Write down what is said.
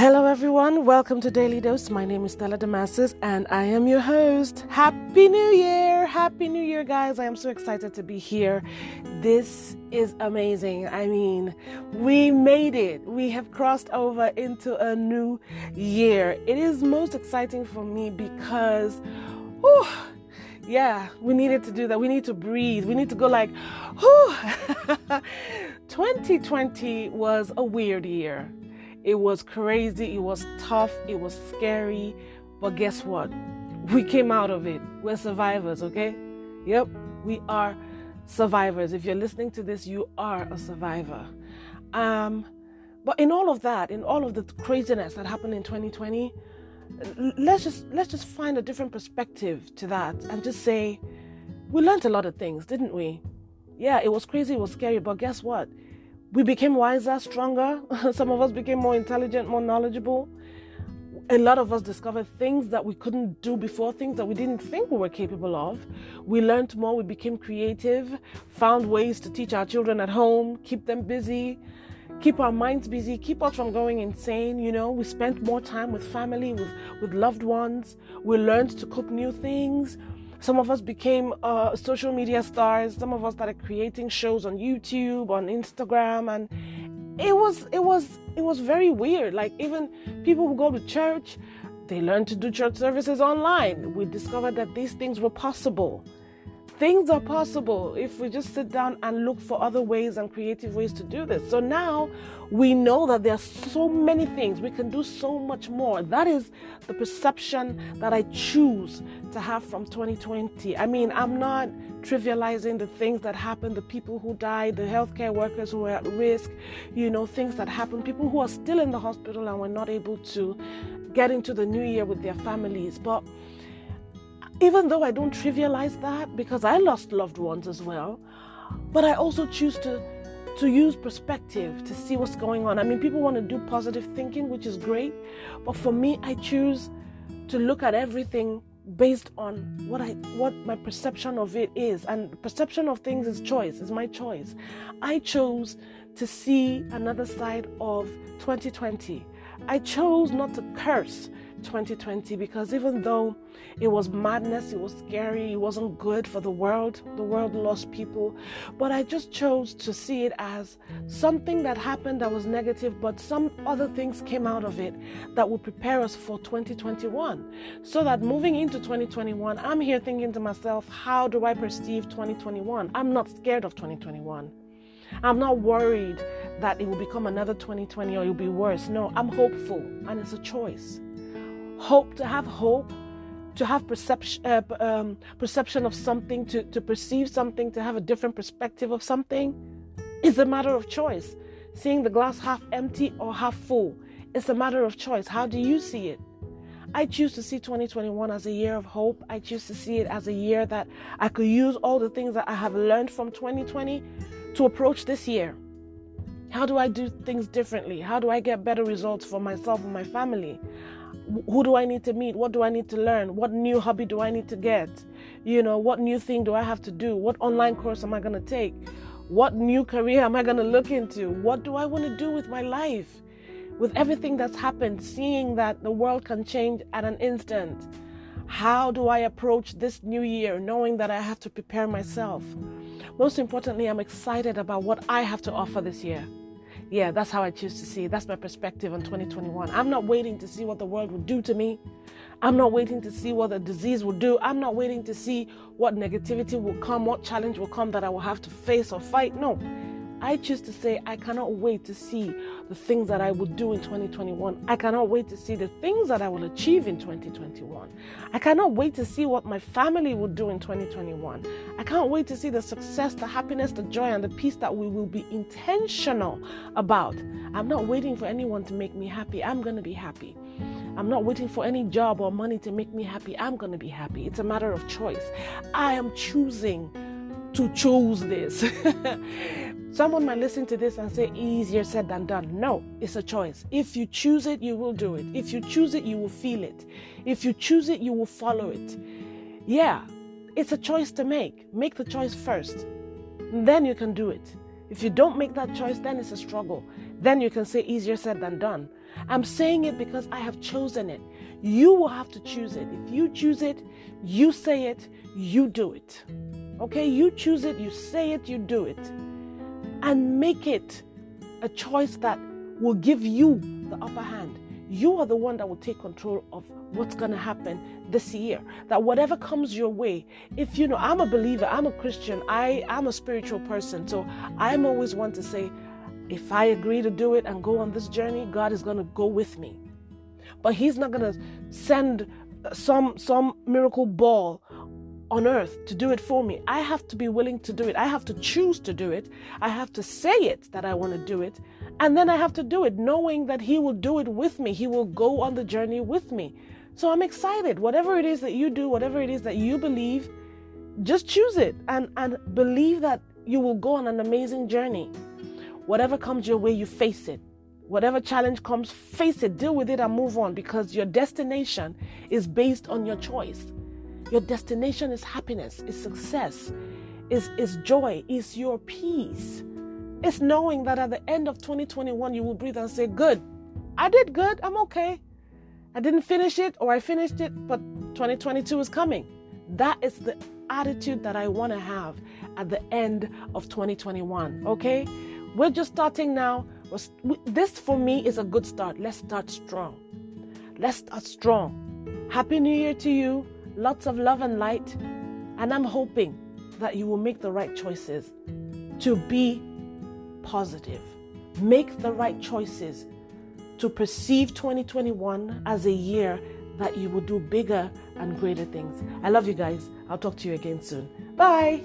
Hello, everyone. Welcome to Daily Dose. My name is Stella Damasus, and I am your host. Happy New Year! Happy New Year, guys. I am so excited to be here. This is amazing. I mean, we made it. We have crossed over into a new year. It is most exciting for me because, whew, yeah, we needed to do that. We need to breathe. We need to go like, whew. 2020 was a weird year it was crazy, it was tough, it was scary, but guess what? We came out of it. We're survivors, okay? Yep, we are survivors. If you're listening to this, you are a survivor. Um, but in all of that, in all of the craziness that happened in 2020, let's just let's just find a different perspective to that and just say we learned a lot of things, didn't we? Yeah, it was crazy, it was scary, but guess what? We became wiser, stronger. Some of us became more intelligent, more knowledgeable. A lot of us discovered things that we couldn't do before, things that we didn't think we were capable of. We learned more, we became creative, found ways to teach our children at home, keep them busy, keep our minds busy, keep us from going insane. You know, we spent more time with family, with, with loved ones. We learned to cook new things. Some of us became uh, social media stars. Some of us started creating shows on YouTube, on Instagram, and it was it was it was very weird. Like even people who go to church, they learned to do church services online. We discovered that these things were possible. Things are possible if we just sit down and look for other ways and creative ways to do this. So now we know that there are so many things. We can do so much more. That is the perception that I choose to have from 2020. I mean, I'm not trivializing the things that happened, the people who died, the healthcare workers who were at risk, you know, things that happened, people who are still in the hospital and were not able to get into the new year with their families. But even though I don't trivialize that because I lost loved ones as well, but I also choose to to use perspective to see what's going on. I mean, people want to do positive thinking, which is great, but for me, I choose to look at everything based on what I what my perception of it is. And perception of things is choice, is my choice. I chose to see another side of 2020. I chose not to curse 2020 because even though it was madness, it was scary, it wasn't good for the world, the world lost people, but I just chose to see it as something that happened that was negative, but some other things came out of it that would prepare us for 2021. So that moving into 2021, I'm here thinking to myself, how do I perceive 2021? I'm not scared of 2021. I'm not worried that it will become another 2020 or it'll be worse. No, I'm hopeful and it's a choice hope, to have hope, to have perception, uh, um, perception of something, to, to perceive something, to have a different perspective of something, is a matter of choice. Seeing the glass half empty or half full, it's a matter of choice. How do you see it? I choose to see 2021 as a year of hope. I choose to see it as a year that I could use all the things that I have learned from 2020 to approach this year. How do I do things differently? How do I get better results for myself and my family? Who do I need to meet? What do I need to learn? What new hobby do I need to get? You know, what new thing do I have to do? What online course am I going to take? What new career am I going to look into? What do I want to do with my life? With everything that's happened, seeing that the world can change at an instant, how do I approach this new year knowing that I have to prepare myself? Most importantly, I'm excited about what I have to offer this year yeah, that's how I choose to see it. That's my perspective on 2021. I'm not waiting to see what the world will do to me. I'm not waiting to see what the disease will do. I'm not waiting to see what negativity will come, what challenge will come that I will have to face or fight. No. I choose to say, I cannot wait to see the things that I will do in 2021. I cannot wait to see the things that I will achieve in 2021. I cannot wait to see what my family will do in 2021. I can't wait to see the success, the happiness, the joy, and the peace that we will be intentional about. I'm not waiting for anyone to make me happy. I'm going to be happy. I'm not waiting for any job or money to make me happy. I'm going to be happy. It's a matter of choice. I am choosing to choose this. Someone might listen to this and say, easier said than done. No, it's a choice. If you choose it, you will do it. If you choose it, you will feel it. If you choose it, you will follow it. Yeah, it's a choice to make. Make the choice first. Then you can do it. If you don't make that choice, then it's a struggle. Then you can say easier said than done. I'm saying it because I have chosen it. You will have to choose it. If you choose it, you say it, you do it. Okay? You choose it, you say it, you do it. And make it a choice that will give you the upper hand. You are the one that will take control of what's going to happen this year. That whatever comes your way, if you know, I'm a believer, I'm a Christian, I, I'm a spiritual person. So I'm always one to say, if I agree to do it and go on this journey, God is going to go with me. But He's not going to send some some miracle ball on earth to do it for me. I have to be willing to do it. I have to choose to do it. I have to say it that I want to do it. And then I have to do it knowing that He will do it with me. He will go on the journey with me. So I'm excited. Whatever it is that you do, whatever it is that you believe, just choose it and, and believe that you will go on an amazing journey. Whatever comes your way, you face it. Whatever challenge comes, face it, deal with it, and move on because your destination is based on your choice. Your destination is happiness, is success, is, is joy, is your peace. It's knowing that at the end of 2021, you will breathe and say, Good, I did good, I'm okay. I didn't finish it or I finished it, but 2022 is coming. That is the attitude that I want to have at the end of 2021, okay? We're just starting now. This for me is a good start. Let's start strong. Let's start strong. Happy New Year to you. Lots of love and light. And I'm hoping that you will make the right choices to be positive. Make the right choices to perceive 2021 as a year that you will do bigger and greater things. I love you guys. I'll talk to you again soon. Bye.